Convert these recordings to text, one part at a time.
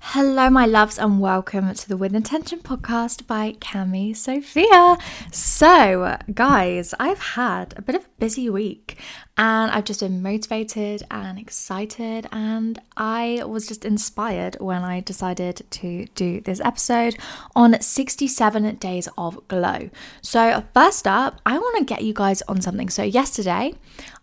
Hello, my loves, and welcome to the With Intention podcast by Cami Sophia. So, guys, I've had a bit of a busy week and I've just been motivated and excited, and I was just inspired when I decided to do this episode on 67 days of glow. So, first up, I want to get you guys on something. So, yesterday,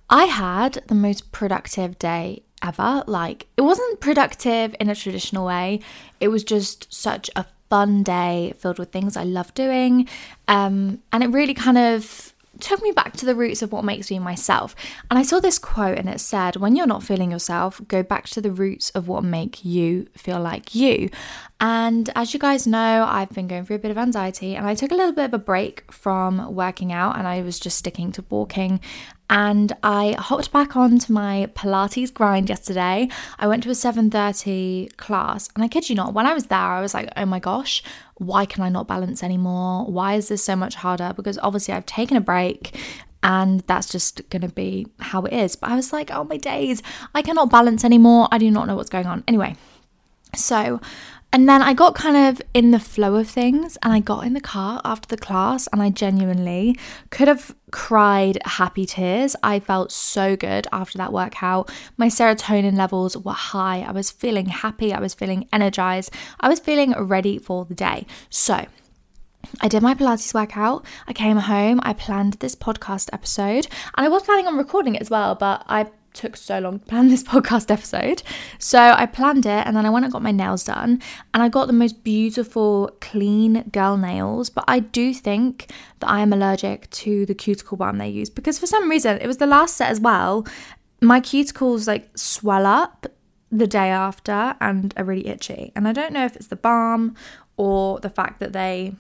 I had the most productive day ever. Like, it wasn't productive in a traditional way, it was just such a fun day filled with things I love doing. Um, and it really kind of took me back to the roots of what makes me myself. And I saw this quote and it said, When you're not feeling yourself, go back to the roots of what make you feel like you. And as you guys know, I've been going through a bit of anxiety and I took a little bit of a break from working out and I was just sticking to walking and I hopped back onto my Pilates grind yesterday. I went to a 7:30 class, and I kid you not, when I was there, I was like, "Oh my gosh, why can I not balance anymore? Why is this so much harder?" Because obviously I've taken a break and that's just going to be how it is. But I was like, "Oh my days, I cannot balance anymore. I do not know what's going on." Anyway, so and then I got kind of in the flow of things and I got in the car after the class and I genuinely could have cried happy tears. I felt so good after that workout. My serotonin levels were high. I was feeling happy. I was feeling energized. I was feeling ready for the day. So, I did my Pilates workout. I came home. I planned this podcast episode and I was planning on recording it as well, but I took so long to plan this podcast episode. So I planned it and then I went and got my nails done and I got the most beautiful, clean girl nails. But I do think that I am allergic to the cuticle balm they use because for some reason it was the last set as well. My cuticles like swell up the day after and are really itchy. And I don't know if it's the balm or the fact that they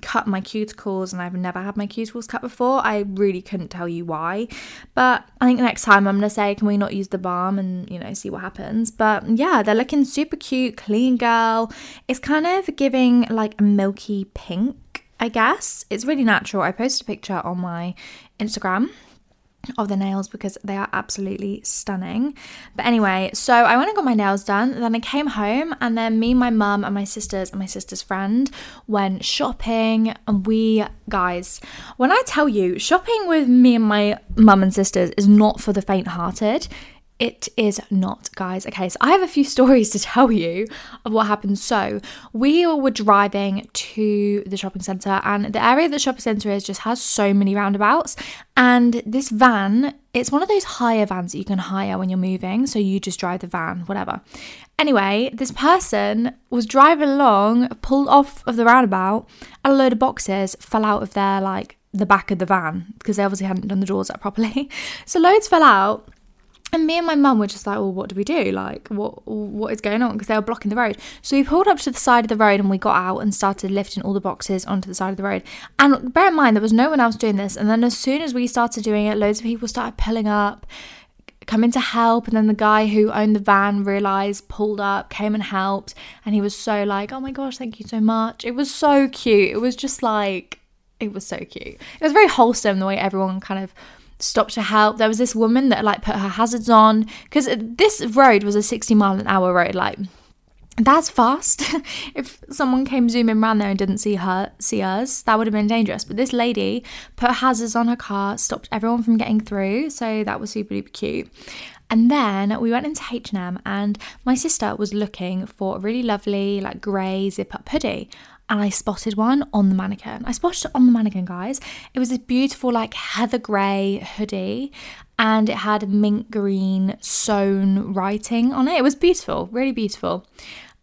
cut my cuticles and I've never had my cuticles cut before. I really couldn't tell you why. But I think next time I'm going to say, can we not use the balm and, you know, see what happens. But yeah, they're looking super cute, clean girl. It's kind of giving like a milky pink, I guess. It's really natural. I posted a picture on my Instagram of the nails because they are absolutely stunning. But anyway, so I went and got my nails done. Then I came home, and then me, my mum, and my sisters and my sister's friend went shopping. And we, guys, when I tell you, shopping with me and my mum and sisters is not for the faint hearted. It is not, guys. Okay, so I have a few stories to tell you of what happened. So, we were driving to the shopping centre, and the area the shopping centre is just has so many roundabouts. And this van, it's one of those hire vans that you can hire when you're moving. So, you just drive the van, whatever. Anyway, this person was driving along, pulled off of the roundabout, and a load of boxes fell out of their like the back of the van because they obviously hadn't done the doors up properly. So, loads fell out. And me and my mum were just like, well, what do we do? Like, what what is going on? Because they were blocking the road. So we pulled up to the side of the road and we got out and started lifting all the boxes onto the side of the road. And bear in mind, there was no one else doing this. And then as soon as we started doing it, loads of people started pulling up, coming to help. And then the guy who owned the van realized, pulled up, came and helped. And he was so like, oh my gosh, thank you so much. It was so cute. It was just like, it was so cute. It was very wholesome the way everyone kind of stopped to help. There was this woman that like put her hazards on because this road was a 60 mile an hour road. Like, that's fast. if someone came zooming around there and didn't see her, see us, that would have been dangerous. But this lady put hazards on her car, stopped everyone from getting through, so that was super duper cute. And then we went into H&M and my sister was looking for a really lovely like grey zip up hoodie and I spotted one on the mannequin. I spotted it on the mannequin, guys. It was this beautiful, like heather grey hoodie, and it had mint green sewn writing on it. It was beautiful, really beautiful.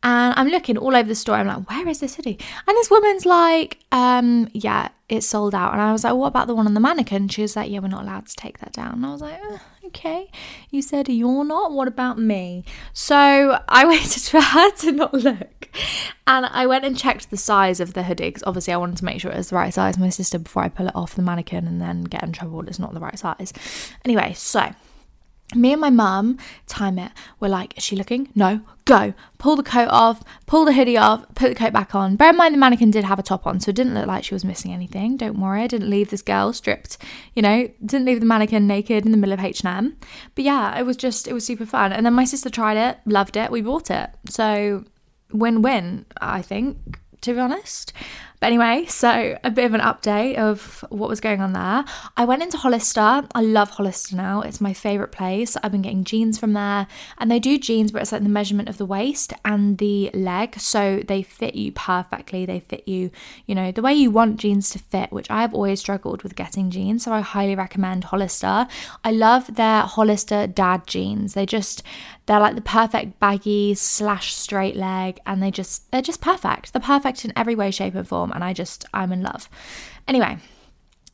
And I'm looking all over the store. I'm like, where is this hoodie? And this woman's like, um, yeah, it's sold out. And I was like, what about the one on the mannequin? She was like, yeah, we're not allowed to take that down. And I was like, okay. You said you're not. What about me? So I waited for her to not look. And I went and checked the size of the hoodie because obviously I wanted to make sure it was the right size. My sister, before I pull it off the mannequin and then get in trouble, it's not the right size. Anyway, so me and my mum time it we're like is she looking? No. Go. Pull the coat off pull the hoodie off put the coat back on. Bear in mind the mannequin did have a top on so it didn't look like she was missing anything. Don't worry i didn't leave this girl stripped you know didn't leave the mannequin naked in the middle of h&m. But yeah it was just it was super fun. And then my sister tried it loved it we bought it. So win-win i think to be honest but anyway, so a bit of an update of what was going on there. I went into Hollister. I love Hollister now. It's my favorite place. I've been getting jeans from there, and they do jeans, but it's like the measurement of the waist and the leg, so they fit you perfectly. They fit you, you know, the way you want jeans to fit, which I've always struggled with getting jeans. So I highly recommend Hollister. I love their Hollister dad jeans. They just they're like the perfect baggy slash straight leg, and they just they're just perfect. They're perfect in every way, shape, and form and I just, I'm in love. Anyway,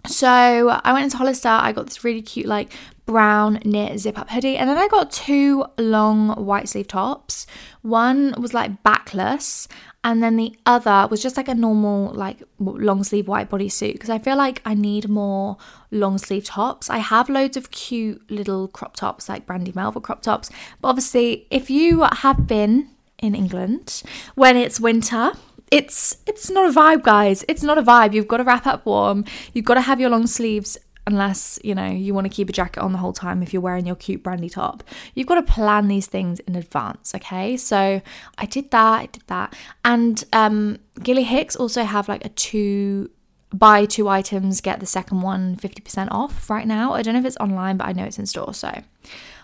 so I went into Hollister. I got this really cute, like brown knit zip up hoodie, and then I got two long white sleeve tops. One was like backless, and then the other was just like a normal, like long sleeve white bodysuit because I feel like I need more long sleeve tops. I have loads of cute little crop tops, like Brandy Melville crop tops, but obviously, if you have been in England when it's winter, it's it's not a vibe, guys. It's not a vibe. You've got to wrap up warm. You've got to have your long sleeves unless you know you want to keep a jacket on the whole time if you're wearing your cute brandy top. You've got to plan these things in advance okay? So i did that i did that. And um gilly hicks also have like a two buy two items get the second one 50% off right now. I don't know if it's online but i know it's in store so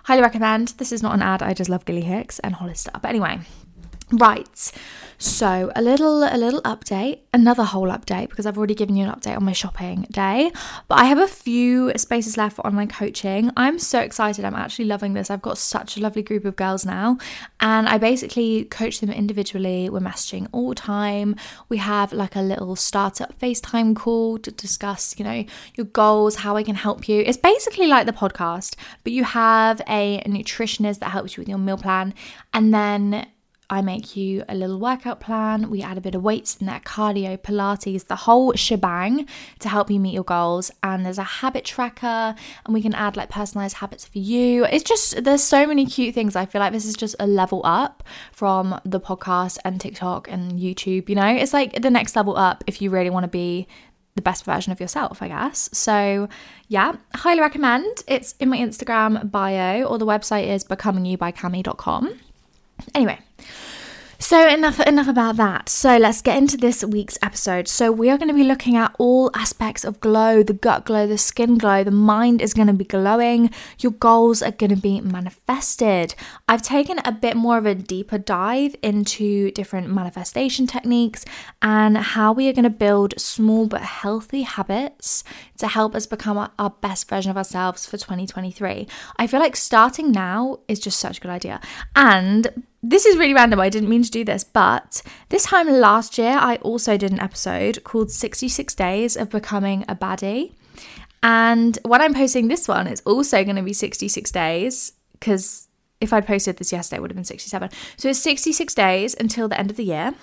highly recommend. This is not an ad i just love gilly hicks and hollister. But anyway right so a little a little update, another whole update because I've already given you an update on my shopping day, but I have a few spaces left for online coaching. I'm so excited. I'm actually loving this. I've got such a lovely group of girls now, and I basically coach them individually. We're messaging all the time. We have like a little startup FaceTime call to discuss, you know, your goals, how I can help you. It's basically like the podcast, but you have a nutritionist that helps you with your meal plan, and then I make you a little workout plan. We add a bit of weights in there, cardio, Pilates, the whole shebang to help you meet your goals. And there's a habit tracker, and we can add like personalized habits for you. It's just, there's so many cute things. I feel like this is just a level up from the podcast and TikTok and YouTube. You know, it's like the next level up if you really want to be the best version of yourself, I guess. So, yeah, highly recommend. It's in my Instagram bio, or the website is becomingyoubycami.com. Anyway, so enough enough about that. So let's get into this week's episode. So we are going to be looking at all aspects of glow, the gut glow, the skin glow, the mind is going to be glowing, your goals are going to be manifested. I've taken a bit more of a deeper dive into different manifestation techniques and how we are going to build small but healthy habits to help us become our best version of ourselves for 2023. I feel like starting now is just such a good idea. And this is really random. I didn't mean to do this, but this time last year, I also did an episode called 66 Days of Becoming a Baddie. And when I'm posting this one, it's also going to be 66 days because if I'd posted this yesterday, it would have been 67. So it's 66 days until the end of the year.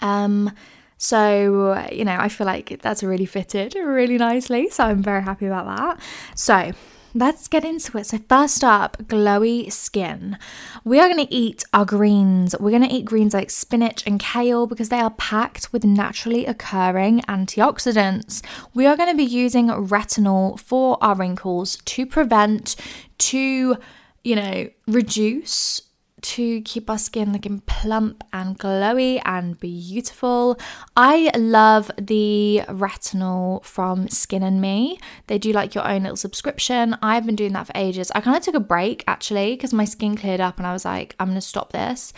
Um, so, you know, I feel like that's really fitted really nicely. So I'm very happy about that. So, let's get into it. So, first up, glowy skin. We are going to eat our greens. We're going to eat greens like spinach and kale because they are packed with naturally occurring antioxidants. We are going to be using retinol for our wrinkles to prevent, to, you know, reduce to keep our skin looking plump and glowy and beautiful. I love the retinol from Skin and Me. They do like your own little subscription. I've been doing that for ages. I kind of took a break actually because my skin cleared up and I was like, I'm going to stop this.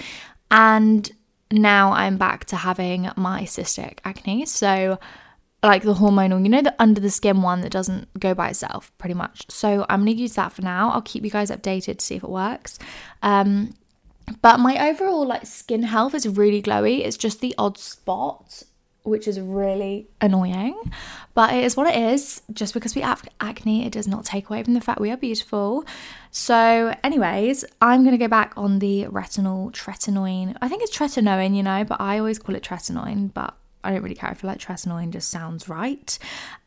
And now I'm back to having my cystic acne. So, like the hormonal, you know, the under the skin one that doesn't go by itself, pretty much. So I'm gonna use that for now. I'll keep you guys updated to see if it works. Um, but my overall like skin health is really glowy. It's just the odd spot which is really annoying. But it is what it is. Just because we have acne, it does not take away from the fact we are beautiful. So, anyways, I'm going to go back on the retinol tretinoin. I think it's tretinoin, you know, but I always call it tretinoin. But I don't really care. I feel like tretinoin just sounds right.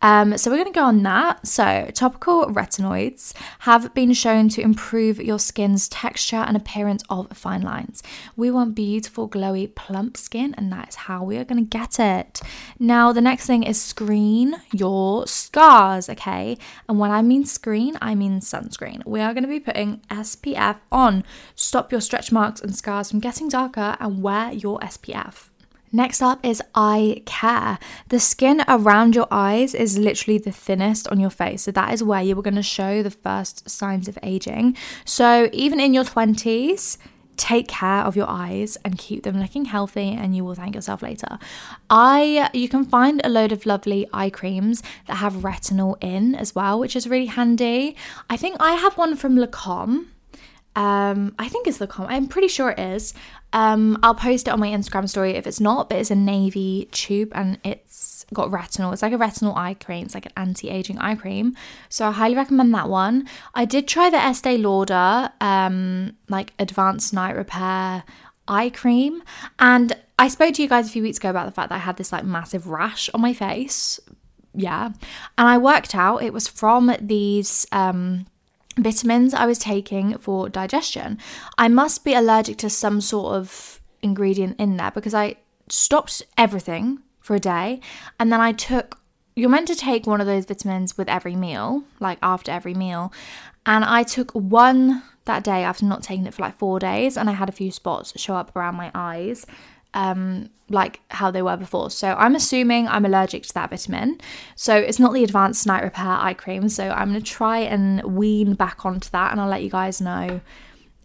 Um, so we're going to go on that. So topical retinoids have been shown to improve your skin's texture and appearance of fine lines. We want beautiful, glowy, plump skin, and that is how we are going to get it. Now, the next thing is screen your scars, okay? And when I mean screen, I mean sunscreen. We are going to be putting SPF on. Stop your stretch marks and scars from getting darker and wear your SPF. Next up is eye care. The skin around your eyes is literally the thinnest on your face. So that is where you are going to show the first signs of aging. So even in your 20s, take care of your eyes and keep them looking healthy and you will thank yourself later. I you can find a load of lovely eye creams that have retinol in as well, which is really handy. I think I have one from Lancome um, I think it's the com. I'm pretty sure it is. Um, I'll post it on my Instagram story if it's not, but it's a navy tube and it's got retinol. It's like a retinol eye cream. It's like an anti-aging eye cream. So I highly recommend that one. I did try the Estee Lauder um, like advanced night repair eye cream, and I spoke to you guys a few weeks ago about the fact that I had this like massive rash on my face. Yeah, and I worked out it was from these um vitamins I was taking for digestion. I must be allergic to some sort of ingredient in there because I stopped everything for a day and then I took you're meant to take one of those vitamins with every meal, like after every meal. And I took one that day after not taking it for like four days, and I had a few spots show up around my eyes um, like how they were before. So I'm assuming I'm allergic to that vitamin. So it's not the advanced night repair eye cream. So I'm going to try and wean back onto that and I'll let you guys know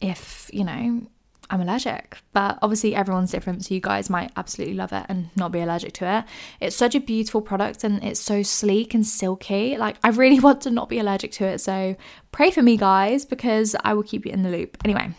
if, you know, I'm allergic. But obviously everyone's different. So you guys might absolutely love it and not be allergic to it. It's such a beautiful product and it's so sleek and silky. Like I really want to not be allergic to it. So pray for me, guys, because I will keep you in the loop. Anyway.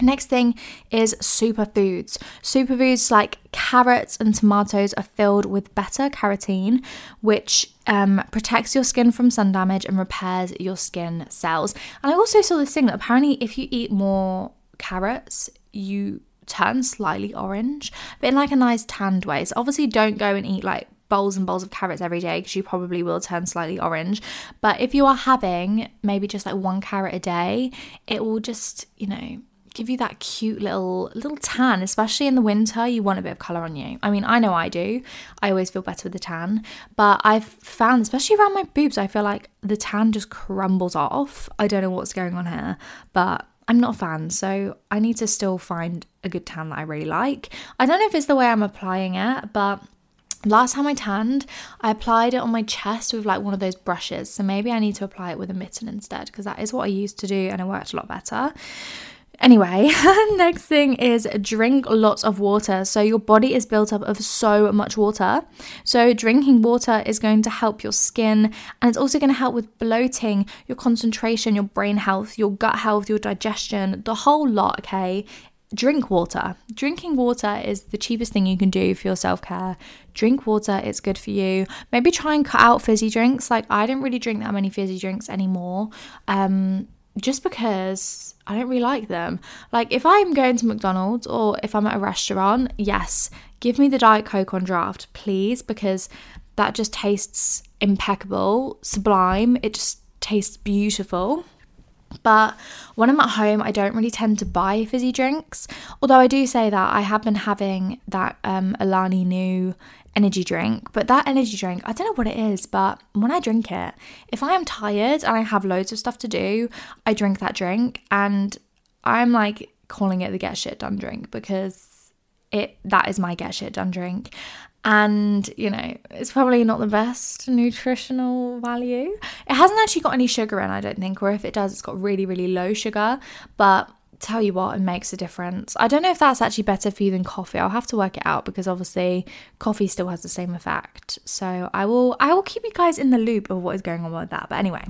Next thing is superfoods. Superfoods like carrots and tomatoes are filled with beta carotene, which um, protects your skin from sun damage and repairs your skin cells. And I also saw this thing that apparently, if you eat more carrots, you turn slightly orange, but in like a nice tanned way. So obviously, don't go and eat like bowls and bowls of carrots every day because you probably will turn slightly orange. But if you are having maybe just like one carrot a day, it will just, you know, give you that cute little little tan, especially in the winter. You want a bit of color on you. I mean, I know I do. I always feel better with the tan, but I've found, especially around my boobs, I feel like the tan just crumbles off. I don't know what's going on here, but I'm not a fan, so I need to still find a good tan that I really like. I don't know if it's the way I'm applying it, but Last time I tanned, I applied it on my chest with like one of those brushes. So maybe I need to apply it with a mitten instead because that is what I used to do and it worked a lot better. Anyway, next thing is drink lots of water. So, your body is built up of so much water. So, drinking water is going to help your skin and it's also going to help with bloating, your concentration, your brain health, your gut health, your digestion, the whole lot. Okay. Drink water. Drinking water is the cheapest thing you can do for your self care. Drink water, it's good for you. Maybe try and cut out fizzy drinks. Like, I don't really drink that many fizzy drinks anymore. Um, just because I don't really like them. Like, if I'm going to McDonald's or if I'm at a restaurant, yes, give me the Diet Coke on draft, please, because that just tastes impeccable, sublime. It just tastes beautiful. But when I'm at home, I don't really tend to buy fizzy drinks. Although I do say that I have been having that um, Alani Nu energy drink. But that energy drink, I don't know what it is, but when I drink it, if I am tired and I have loads of stuff to do, I drink that drink and I'm like calling it the get shit done drink because it that is my get shit done drink. And you know it's probably not the best nutritional value. It hasn't actually got any sugar in i don't think or if it does it's got really really low sugar. But tell you what it makes a difference. I don't know if that's actually better for you than coffee. I'll have to work it out because obviously coffee still has the same effect. So i will i will keep you guys in the loop of what is going on with that. But anyway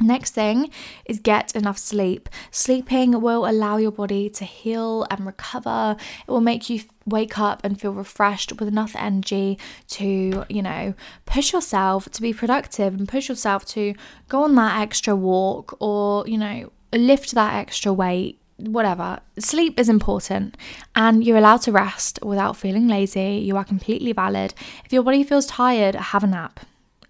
Next thing is get enough sleep. Sleeping will allow your body to heal and recover. It will make you wake up and feel refreshed with enough energy to, you know, push yourself to be productive and push yourself to go on that extra walk or, you know, lift that extra weight whatever. Sleep is important and you're allowed to rest without feeling lazy. You are completely valid. If your body feels tired, have a nap.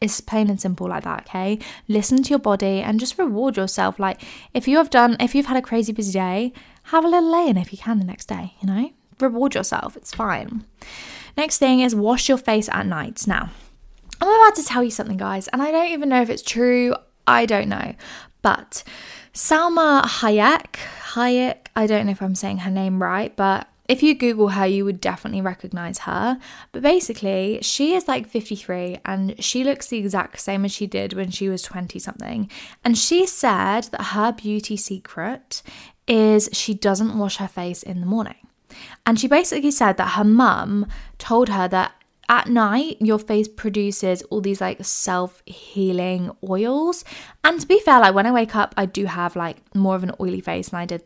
It's plain and simple like that, okay? Listen to your body and just reward yourself. Like if you have done, if you've had a crazy busy day, have a little lay in if you can the next day, you know? Reward yourself, it's fine. Next thing is wash your face at night. Now, I'm about to tell you something, guys, and I don't even know if it's true. I don't know. But Salma Hayek, Hayek, I don't know if I'm saying her name right, but if you Google her, you would definitely recognize her. But basically, she is like 53 and she looks the exact same as she did when she was 20 something. And she said that her beauty secret is she doesn't wash her face in the morning. And she basically said that her mum told her that at night your face produces all these like self-healing oils and to be fair like when i wake up i do have like more of an oily face than i did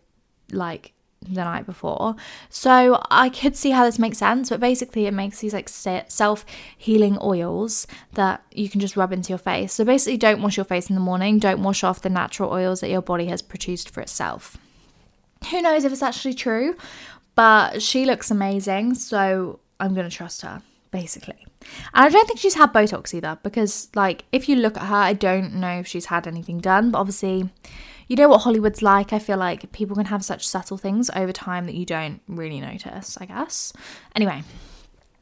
like the night before. So I could see how this makes sense, but basically it makes these like self healing oils that you can just rub into your face. So basically, don't wash your face in the morning, don't wash off the natural oils that your body has produced for itself. Who knows if it's actually true, but she looks amazing, so I'm to trust her, basically. And I don't think she's had Botox either, because, like, if you look at her, I don't know if she's had anything done, but obviously you know what Hollywood's like. I feel like people can have such subtle things over time that you don't really notice, I guess. Anyway,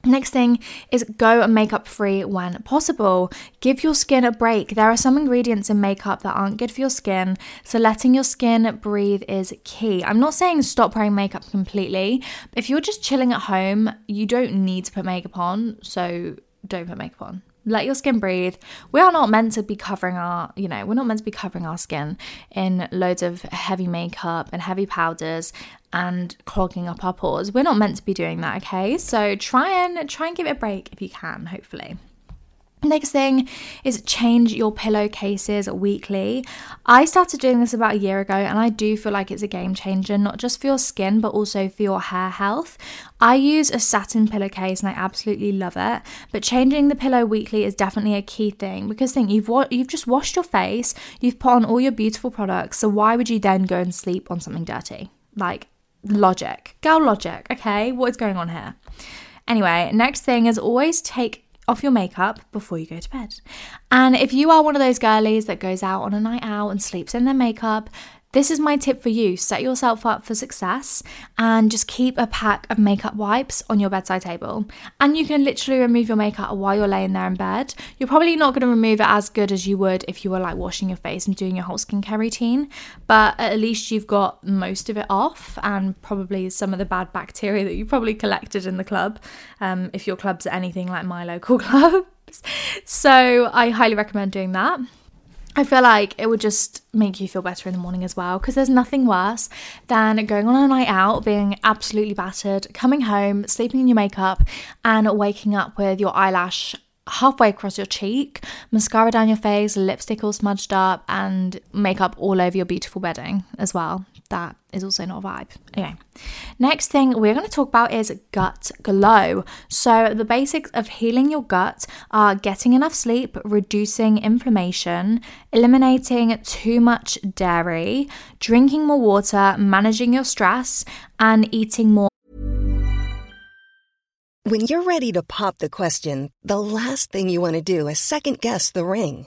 Next thing is go makeup free when possible. Give your skin a break. There are some ingredients in makeup that aren't good for your skin, so letting your skin breathe is key. I'm not saying stop wearing makeup completely, if you're just chilling at home, you don't need to put makeup on, so don't put makeup on let your skin breathe. We are not meant to be covering our, you know, we're not meant to be covering our skin in loads of heavy makeup and heavy powders and clogging up our pores. We're not meant to be doing that, okay? So try and try and give it a break if you can, hopefully. Next thing is change your pillowcases weekly. I started doing this about a year ago and I do feel like it's a game changer, not just for your skin, but also for your hair health. I use a satin pillowcase and I absolutely love it, but changing the pillow weekly is definitely a key thing because think you've wa- you've just washed your face, you've put on all your beautiful products, so why would you then go and sleep on something dirty? Like logic. Girl logic, okay? What is going on here? Anyway, next thing is always take off your makeup before you go to bed. And if you are one of those girlies that goes out on a night out and sleeps in their makeup, this is my tip for you. Set yourself up for success and just keep a pack of makeup wipes on your bedside table. And you can literally remove your makeup while you're laying there in bed. You're probably not going to remove it as good as you would if you were like washing your face and doing your whole skincare routine, but at least you've got most of it off and probably some of the bad bacteria that you probably collected in the club, um, if your club's anything like my local clubs. So I highly recommend doing that. I feel like it would just make you feel better in the morning as well because there's nothing worse than going on a night out, being absolutely battered, coming home, sleeping in your makeup, and waking up with your eyelash halfway across your cheek, mascara down your face, lipstick all smudged up, and makeup all over your beautiful bedding as well that is also not a vibe. Anyway, next thing we're going to talk about is gut glow. So, the basics of healing your gut are getting enough sleep, reducing inflammation, eliminating too much dairy, drinking more water, managing your stress, and eating more. When you're ready to pop the question, the last thing you want to do is second guess the ring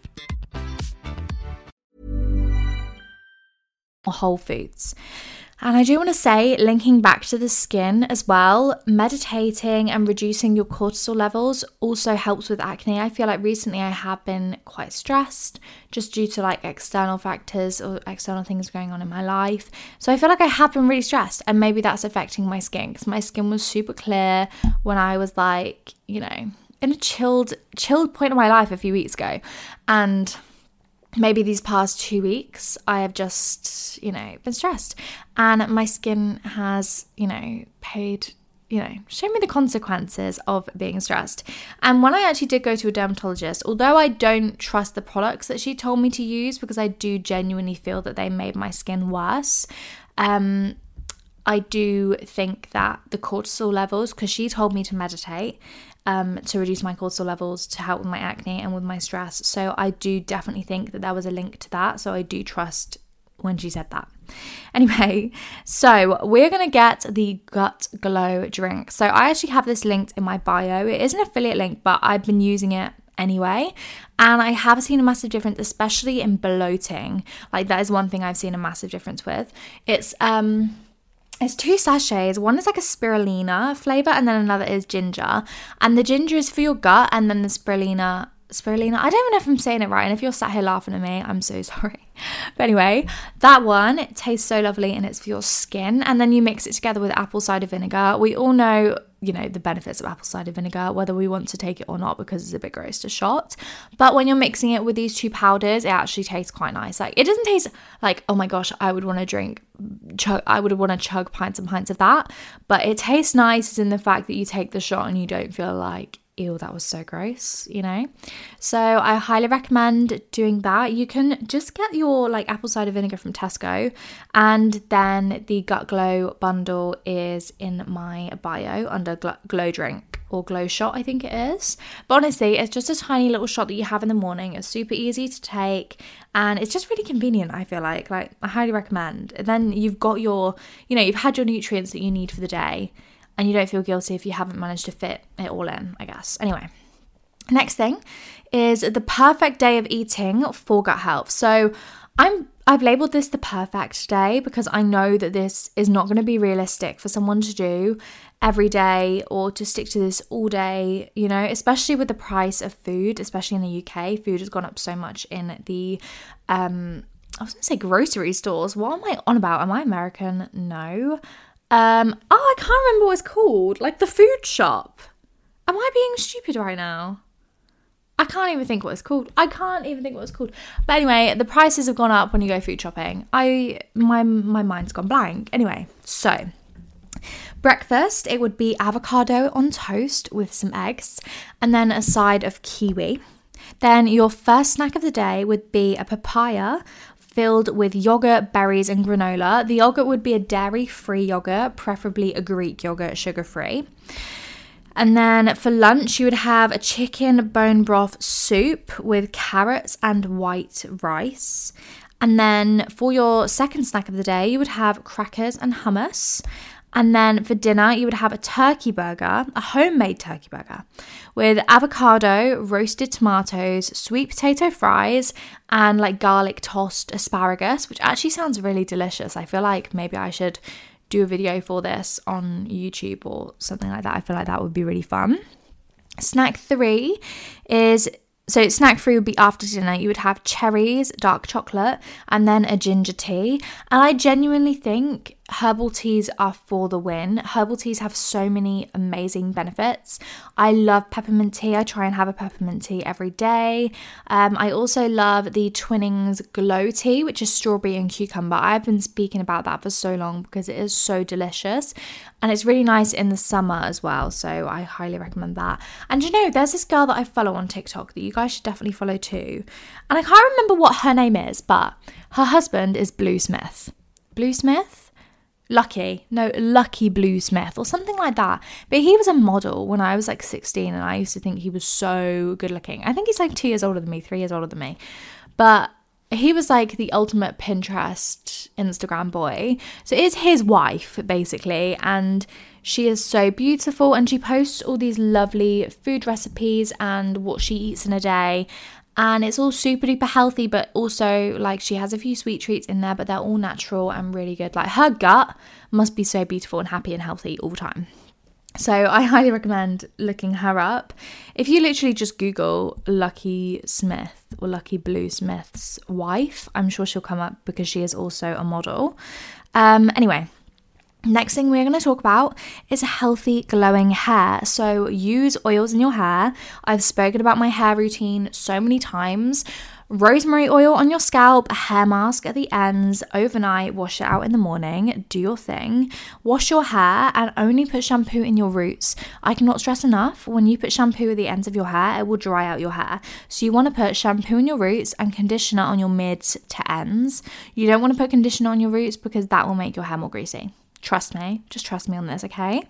Whole Foods. And I do want to say, linking back to the skin as well, meditating and reducing your cortisol levels also helps with acne. I feel like recently I have been quite stressed just due to like external factors or external things going on in my life. So I feel like I have been really stressed, and maybe that's affecting my skin because my skin was super clear when I was like, you know, in a chilled, chilled point of my life a few weeks ago. And maybe these past two weeks I have just, you know, been stressed and my skin has, you know, paid, you know, shown me the consequences of being stressed. And when I actually did go to a dermatologist, although I don't trust the products that she told me to use because I do genuinely feel that they made my skin worse, um, I do think that the cortisol levels, because she told me to meditate, um, to reduce my cortisol levels to help with my acne and with my stress. So I do definitely think that there was a link to that. So I do trust when she said that. Anyway, so we're going to get the Gut Glow drink. So I actually have this linked in my bio. It is an affiliate link, but I've been using it anyway. And I have seen a massive difference, especially in bloating. Like that is one thing I've seen a massive difference with. It's um it's two sachets. One is like a spirulina flavor, and then another is ginger. And the ginger is for your gut, and then the spirulina. Spirulina. I don't even know if I'm saying it right. And if you're sat here laughing at me, I'm so sorry. But anyway, that one it tastes so lovely and it's for your skin. And then you mix it together with apple cider vinegar. We all know, you know, the benefits of apple cider vinegar, whether we want to take it or not, because it's a bit gross to shot. But when you're mixing it with these two powders, it actually tastes quite nice. Like it doesn't taste like, oh my gosh, I would want to drink chug I would want to chug pints and pints of that. But it tastes nice in the fact that you take the shot and you don't feel like ew, that was so gross, you know? So I highly recommend doing that. You can just get your like apple cider vinegar from Tesco, and then the Gut Glow bundle is in my bio under Glow Drink or Glow Shot, I think it is. But honestly, it's just a tiny little shot that you have in the morning. It's super easy to take and it's just really convenient, I feel like. Like, I highly recommend. And then you've got your, you know, you've had your nutrients that you need for the day and you don't feel guilty if you haven't managed to fit it all in, I guess. Anyway, next thing is the perfect day of eating for gut health. So I'm I've labeled this the perfect day because I know that this is not going to be realistic for someone to do every day or to stick to this all day, you know, especially with the price of food, especially in the UK. Food has gone up so much in the um I was going to say grocery stores. What am I on about? Am I American? No. Um, oh, I can't remember what it's called. Like the food shop. Am I being stupid right now? I can't even think what it's called. I can't even think what it's called. But anyway, the prices have gone up when you go food shopping. I my my mind's gone blank. Anyway, so breakfast it would be avocado on toast with some eggs and then a side of kiwi. Then your first snack of the day would be a papaya filled with yogurt, berries, and granola. The yogurt would be a dairy free yogurt, preferably a Greek yogurt, sugar free. And then for lunch, you would have a chicken bone broth soup with carrots and white rice. And then for your second snack of the day, you would have crackers and hummus. And then for dinner, you would have a turkey burger, a homemade turkey burger, with avocado, roasted tomatoes, sweet potato fries, and like garlic tossed asparagus, which actually sounds really delicious. I feel like maybe I should do a video for this on YouTube or something like that. I feel like that would be really fun. Snack three is so snack three would be after dinner. You would have cherries, dark chocolate, and then a ginger tea. And I genuinely think herbal teas are for the win. Herbal teas have so many amazing benefits. I love peppermint tea. I try and have a peppermint tea every day. Um, I also love the Twinings Glow Tea, which is strawberry and cucumber. I've been speaking about that for so long because it is so delicious and it's really nice in the summer as well. So I highly recommend that. And you know, there's this girl that I follow on TikTok that you guys should definitely follow too. And I can't remember what her name is, but her husband is Blue Smith. Blue Smith? Lucky, no, Lucky Blue Smith or something like that. But he was a model when I was like 16 and I used to think he was so good looking. I think he's like two years older than me, three years older than me. But he was like the ultimate Pinterest Instagram boy. So it's his wife, basically. And she is so beautiful and she posts all these lovely food recipes and what she eats in a day and it's all super duper healthy but also like she has a few sweet treats in there but they're all natural and really good. Like her gut must be so beautiful and happy and healthy all the time. So i highly recommend looking her up. If you literally just google lucky smith or lucky blue smith's wife i'm sure she'll come up because she is also a model. Um anyway Next thing we're going to talk about is healthy glowing hair. So use oils in your hair. I've spoken about my hair routine so many times. Rosemary oil on your scalp, a hair mask at the ends, overnight, wash it out in the morning, do your thing. Wash your hair and only put shampoo in your roots. I cannot stress enough when you put shampoo at the ends of your hair, it will dry out your hair. So you want to put shampoo in your roots and conditioner on your mid to ends. You don't want to put conditioner on your roots because that will make your hair more greasy. Trust me, just trust me on this, okay?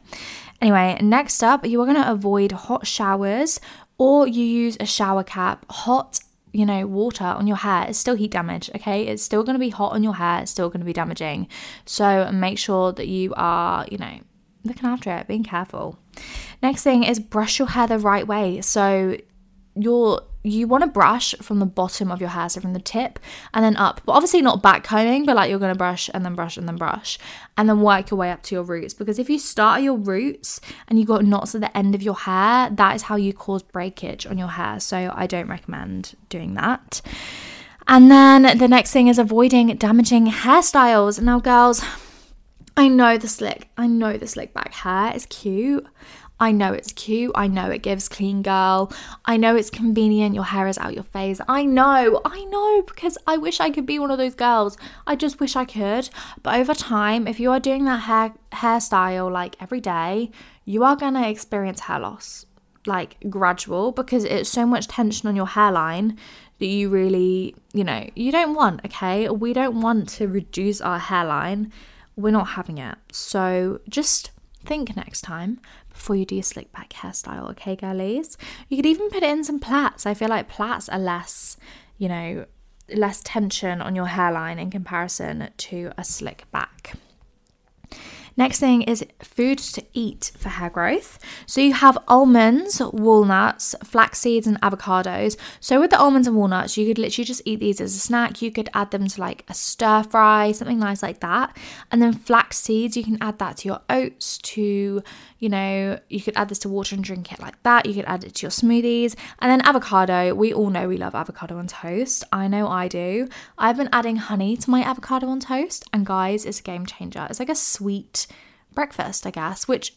Anyway, next up, you are going to avoid hot showers or you use a shower cap. Hot, you know, water on your hair is still heat damage, okay? It's still going to be hot on your hair, it's still going to be damaging. So make sure that you are, you know, looking after it, being careful. Next thing is brush your hair the right way. So your you want to brush from the bottom of your hair, so from the tip and then up. But obviously not back combing, but like you're going to brush and then brush and then brush and then work your way up to your roots. Because if you start at your roots and you got knots at the end of your hair, that is how you cause breakage on your hair. So I don't recommend doing that. And then the next thing is avoiding damaging hairstyles. Now, girls, I know the slick, I know the slick back hair is cute. I know it's cute. I know it gives clean girl. I know it's convenient. Your hair is out your face. I know. I know because I wish I could be one of those girls. I just wish I could. But over time, if you are doing that hair hairstyle like every day, you are to experience hair loss. Like gradual because it's so much tension on your hairline that you really, you know, you don't want, okay? We don't want to reduce our hairline. We're not having it. So just think next time before you do your slick back hairstyle, okay, girlies? You could even put it in some plaits. I feel like plaits are less, you know, less tension on your hairline in comparison to a slick back. Next thing is foods to eat for hair growth. So you have almonds, walnuts, flax seeds, and avocados. So with the almonds and walnuts, you could literally just eat these as a snack. You could add them to like a stir fry, something nice like that. And then flax seeds, you can add that to your oats, to, you know, you could add this to water and drink it like that. You could add it to your smoothies. And then avocado, we all know we love avocado on toast. I know I do. I've been adding honey to my avocado on toast, and guys, it's a game changer. It's like a sweet breakfast, I guess, which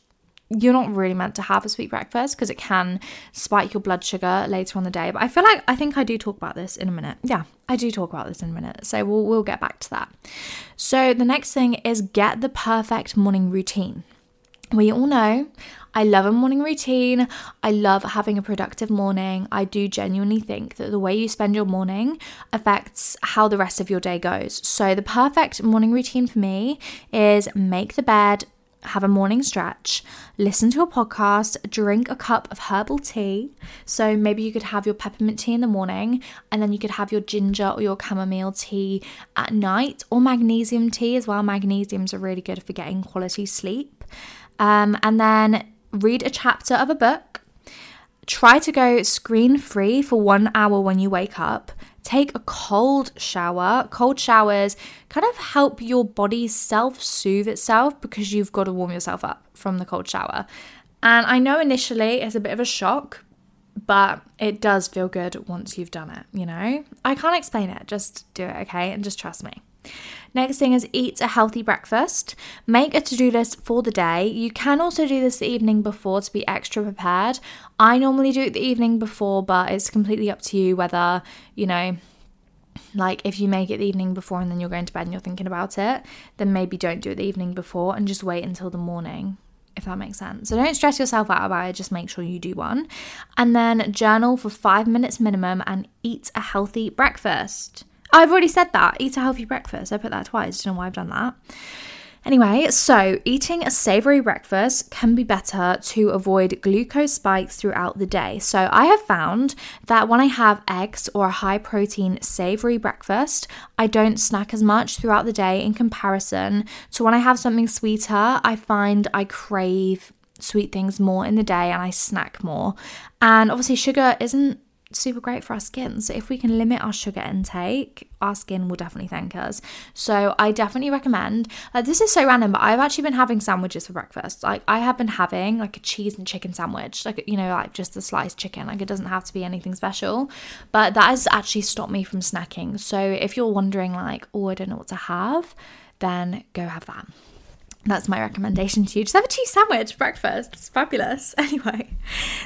you're not really meant to have a sweet breakfast because it can spike your blood sugar later on the day. But I feel like I think I do talk about this in a minute. Yeah, I do talk about this in a minute. So we'll we'll get back to that. So the next thing is get the perfect morning routine. We all know I love a morning routine. I love having a productive morning. I do genuinely think that the way you spend your morning affects how the rest of your day goes. So, the perfect morning routine for me is make the bed, have a morning stretch, listen to a podcast, drink a cup of herbal tea. So maybe you could have your peppermint tea in the morning and then you could have your ginger or your chamomile tea at night or magnesium tea as well. Magnesiums are really good for getting quality sleep. Um, and then read a chapter of a book. Try to go screen free for one hour when you wake up. Take a cold shower. Cold showers kind of help your body self soothe itself because you've got to warm yourself up from the cold shower. And I know initially it's a bit of a shock, but it does feel good once you've done it, you know? I can't explain it, just do it, okay? And just trust me. Next thing is eat a healthy breakfast. Make a to do list for the day. You can also do this the evening before to be extra prepared. I normally do it the evening before, but it's completely up to you whether, you know, like if you make it the evening before and then you're going to bed and you're thinking about it, then maybe don't do it the evening before and just wait until the morning if that makes sense. So don't stress yourself out about it, just make sure you do one. And then journal for five minutes minimum and eat a healthy breakfast. I've already said that. Eat a healthy breakfast. I put that twice. Don't know why I've done that. Anyway, so eating a savory breakfast can be better to avoid glucose spikes throughout the day. So I have found that when I have eggs or a high protein savory breakfast, I don't snack as much throughout the day in comparison to when I have something sweeter. I find I crave sweet things more in the day and I snack more. And obviously, sugar isn't super great for our skin. So if we can limit our sugar intake, our skin will definitely thank us. So I definitely recommend. Like this is so random, but I've actually been having sandwiches for breakfast. Like I have been having like a cheese and chicken sandwich, like you know, like just a sliced chicken. Like it doesn't have to be anything special, but that has actually stopped me from snacking. So if you're wondering like, oh, I don't know what to have, then go have that that's my recommendation to you. Just have a cheese sandwich breakfast. It's fabulous. Anyway,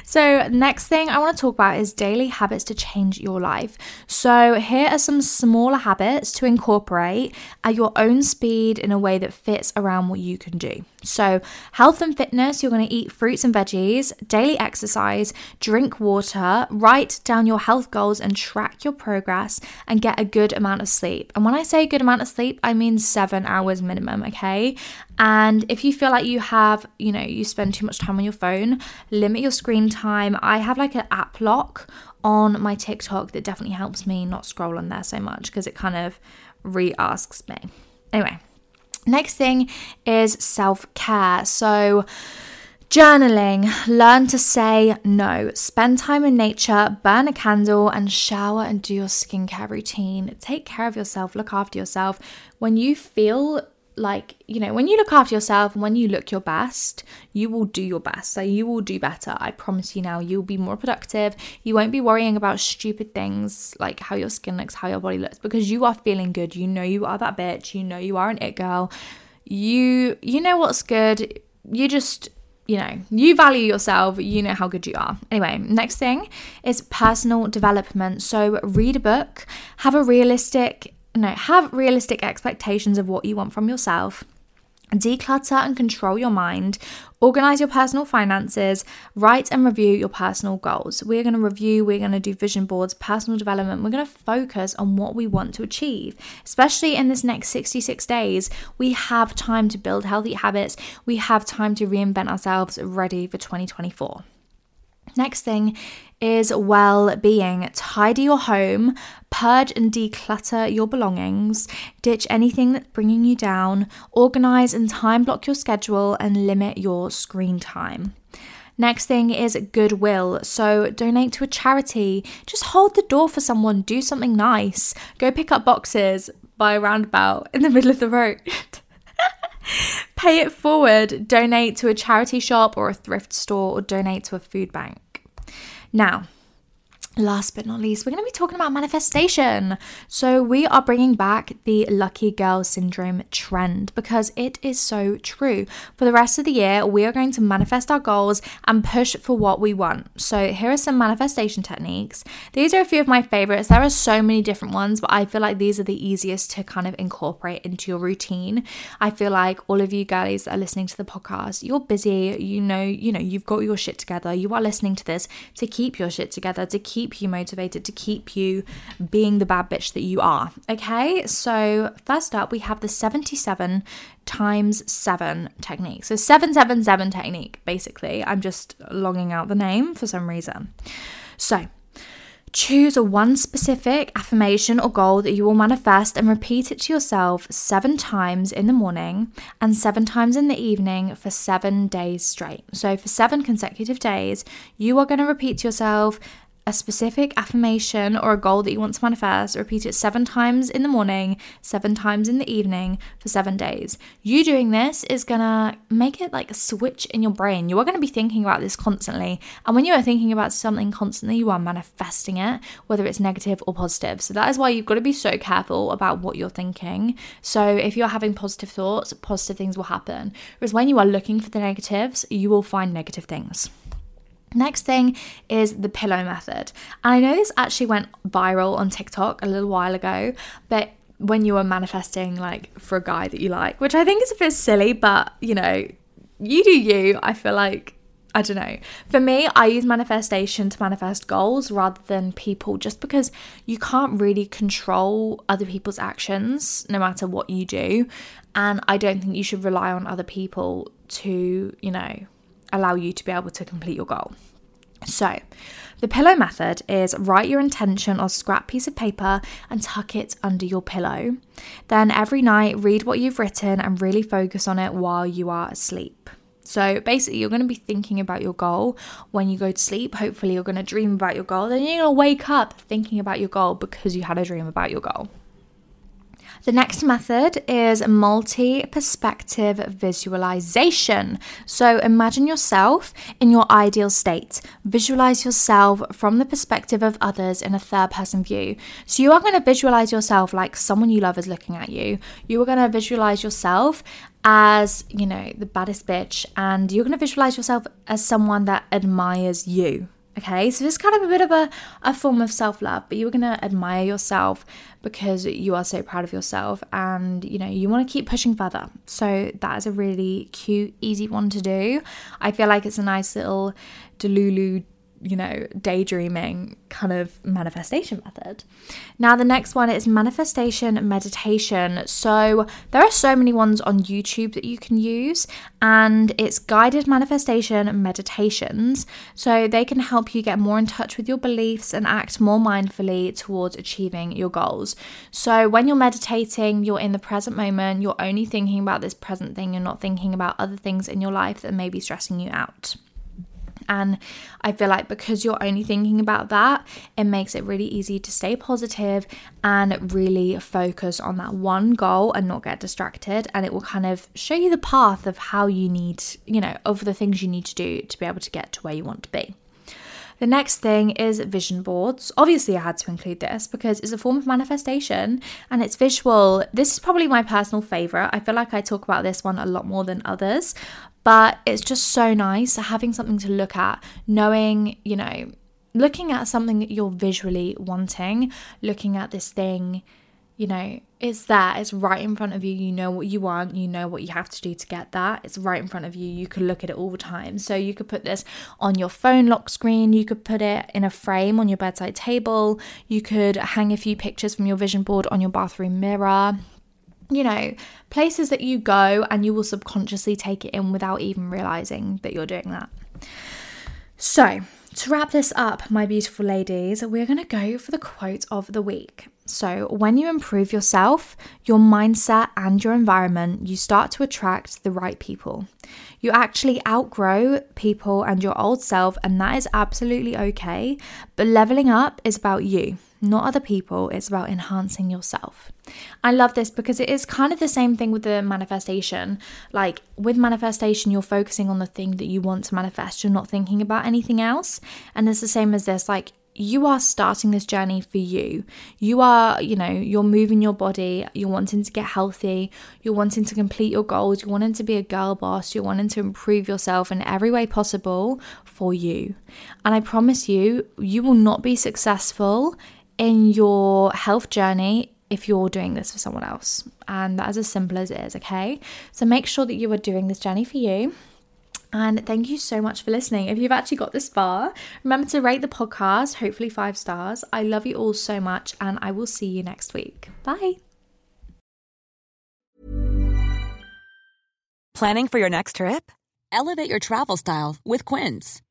so next thing I want to talk about is daily habits to change your life. So here are some smaller habits to incorporate at your own speed in a way that fits around what you can do. So, health and fitness, you're going to eat fruits and veggies, daily exercise, drink water, write down your health goals and track your progress, and get a good amount of sleep. And when I say good amount of sleep, I mean seven hours minimum, okay? And if you feel like you have, you know, you spend too much time on your phone, limit your screen time. I have like an app lock on my TikTok that definitely helps me not scroll on there so much because it kind of re asks me. Anyway, Next thing is self care. So, Journaling, learn to say no, spend time in nature, burn a candle, and shower and do your skincare routine. Take care of yourself, look after yourself. When you feel like you know when you look after yourself and when you look your best you will do your best. So you will do better. I promise you now you'll be more productive. You won't be worrying about stupid things like how your skin looks how your body looks because you are feeling good. You know you are that bitch. You know you are an it girl. You you know what's good. You just you know, you value yourself, you know how good you are. Anyway, next thing is personal development. So, read a book, have a realistic no, have realistic expectations of what you want from yourself. Declutter and control your mind. Organize your personal finances. Write and review your personal goals. We're going to review, we're going to do vision boards, personal development. We're going to focus on what we want to achieve. Especially in this next 66 days, we have time to build healthy habits. We have time to reinvent ourselves ready for 2024. Next thing is well being. Tidy your home, purge and declutter your belongings, ditch anything that's bringing you down, organize and time block your schedule, and limit your screen time. Next thing is goodwill. So donate to a charity. Just hold the door for someone, do something nice. Go pick up boxes by a roundabout in the middle of the road. Pay it forward, donate to a charity shop or a thrift store, or donate to a food bank. Now, Last but not least, we're going to be talking about manifestation. So, we are bringing back the lucky girl syndrome trend because it is so true. For the rest of the year, we are going to manifest our goals and push for what we want. So, here are some manifestation techniques. These are a few of my favorites. There are so many different ones, but I feel like these are the easiest to kind of incorporate into your routine. I feel like all of you girlies that are listening to the podcast, you're busy, you know, you know, you've got your shit together. You are listening to this to keep your shit together, to keep keep you motivated, to keep you being the bad bitch that you are. Okay, so first up, we have the 77 times 7 technique. So 777 technique, basically. I'm just longing out the name for some reason. So, Choose a one specific affirmation or goal that you will manifest and repeat it to yourself seven times in the morning and seven times in the evening for seven days straight. So, for seven consecutive days, you are going to repeat to yourself a specific affirmation or a goal that you want to manifest, repeat it seven times in the morning, seven times in the evening for seven days. You doing this is gonna make it like a switch in your brain. You are gonna be thinking about this constantly. And when you are thinking about something constantly, you are manifesting it, whether it's negative or positive. So that is why you've got to be so careful about what you're thinking. So if you're having positive thoughts, positive things will happen. Whereas when you are looking for the negatives, you will find negative things. Next thing is the pillow method. And I know this actually went viral on TikTok a little while ago, but when you were manifesting like for a guy that you like, which I think is a bit silly, but you know, you do you. I feel like I don't know. For me, I use manifestation to manifest goals rather than people just because you can't really control other people's actions no matter what you do. And I don't think you should rely on other people to, you know, allow you to be able to complete your goal. So, the pillow method is write your intention on a scrap piece of paper and tuck it under your pillow. Then every night, read what you've written and really focus on it while you are asleep. So basically, you're going to be thinking about your goal when you go to sleep. Hopefully, you're going to dream about your goal. Then you're going to wake up thinking about your goal because you had a dream about your goal. The next method is multi perspective visualization. So imagine yourself in your ideal state. Visualize yourself from the perspective of others in a third person view. So you are going to visualize yourself like someone you love is looking at you. You are going to visualize yourself as, you know, the baddest bitch, and you're going to visualize yourself as someone that admires you. Okay, so this kind of a bit of a, a form of self love, but you're gonna admire yourself because you are so proud of yourself and you know you want to keep pushing further. So that is a really cute, easy one to do. I feel like it's a nice little Delulu you know, daydreaming kind of manifestation method. Now, the next one is manifestation meditation. So, there are so many ones on YouTube that you can use, and it's guided manifestation meditations. So, they can help you get more in touch with your beliefs and act more mindfully towards achieving your goals. So, when you're meditating, you're in the present moment, you're only thinking about this present thing, you're not thinking about other things in your life that may be stressing you out. And I feel like because you're only thinking about that, it makes it really easy to stay positive and really focus on that one goal and not get distracted. And it will kind of show you the path of how you need, you know, of the things you need to do to be able to get to where you want to be. The next thing is vision boards. Obviously, I had to include this because it's a form of manifestation and it's visual. This is probably my personal favorite. I feel like I talk about this one a lot more than others, but it's just so nice having something to look at, knowing, you know, looking at something that you're visually wanting, looking at this thing, you know, it's there, it's right in front of you. You know what you want, you know what you have to do to get that. It's right in front of you. You can look at it all the time. So you could put this on your phone lock screen, you could put it in a frame on your bedside table, you could hang a few pictures from your vision board on your bathroom mirror you know, places that you go and you will subconsciously take it in without even realizing that you're doing that. So, to wrap this up, my beautiful ladies, we're going to go for the quote of the week. So, when you improve yourself, your mindset, and your environment, you start to attract the right people. You actually outgrow people and your old self, and that is absolutely okay. But leveling up is about you not other people. It's about enhancing yourself. I love this because it is kind of the same thing with the manifestation. Like with manifestation, you're focusing on the thing that you want to manifest, you're not thinking about anything else. And it's the same as this like, you are starting this journey for you. You are, you know, you're moving your body, you're wanting to get healthy, you're wanting to complete your goals, you're wanting to be a girl boss, you're wanting to improve yourself in every way possible for you. And I promise you, you will not be successful in your health journey if you're doing this for someone else. And that is as simple as it is, okay? So make sure that you are doing this journey for you. And thank you so much for listening. If you've actually got this far, remember to rate the podcast, hopefully five stars. I love you all so much, and I will see you next week. Bye. Planning for your next trip? Elevate your travel style with Quince.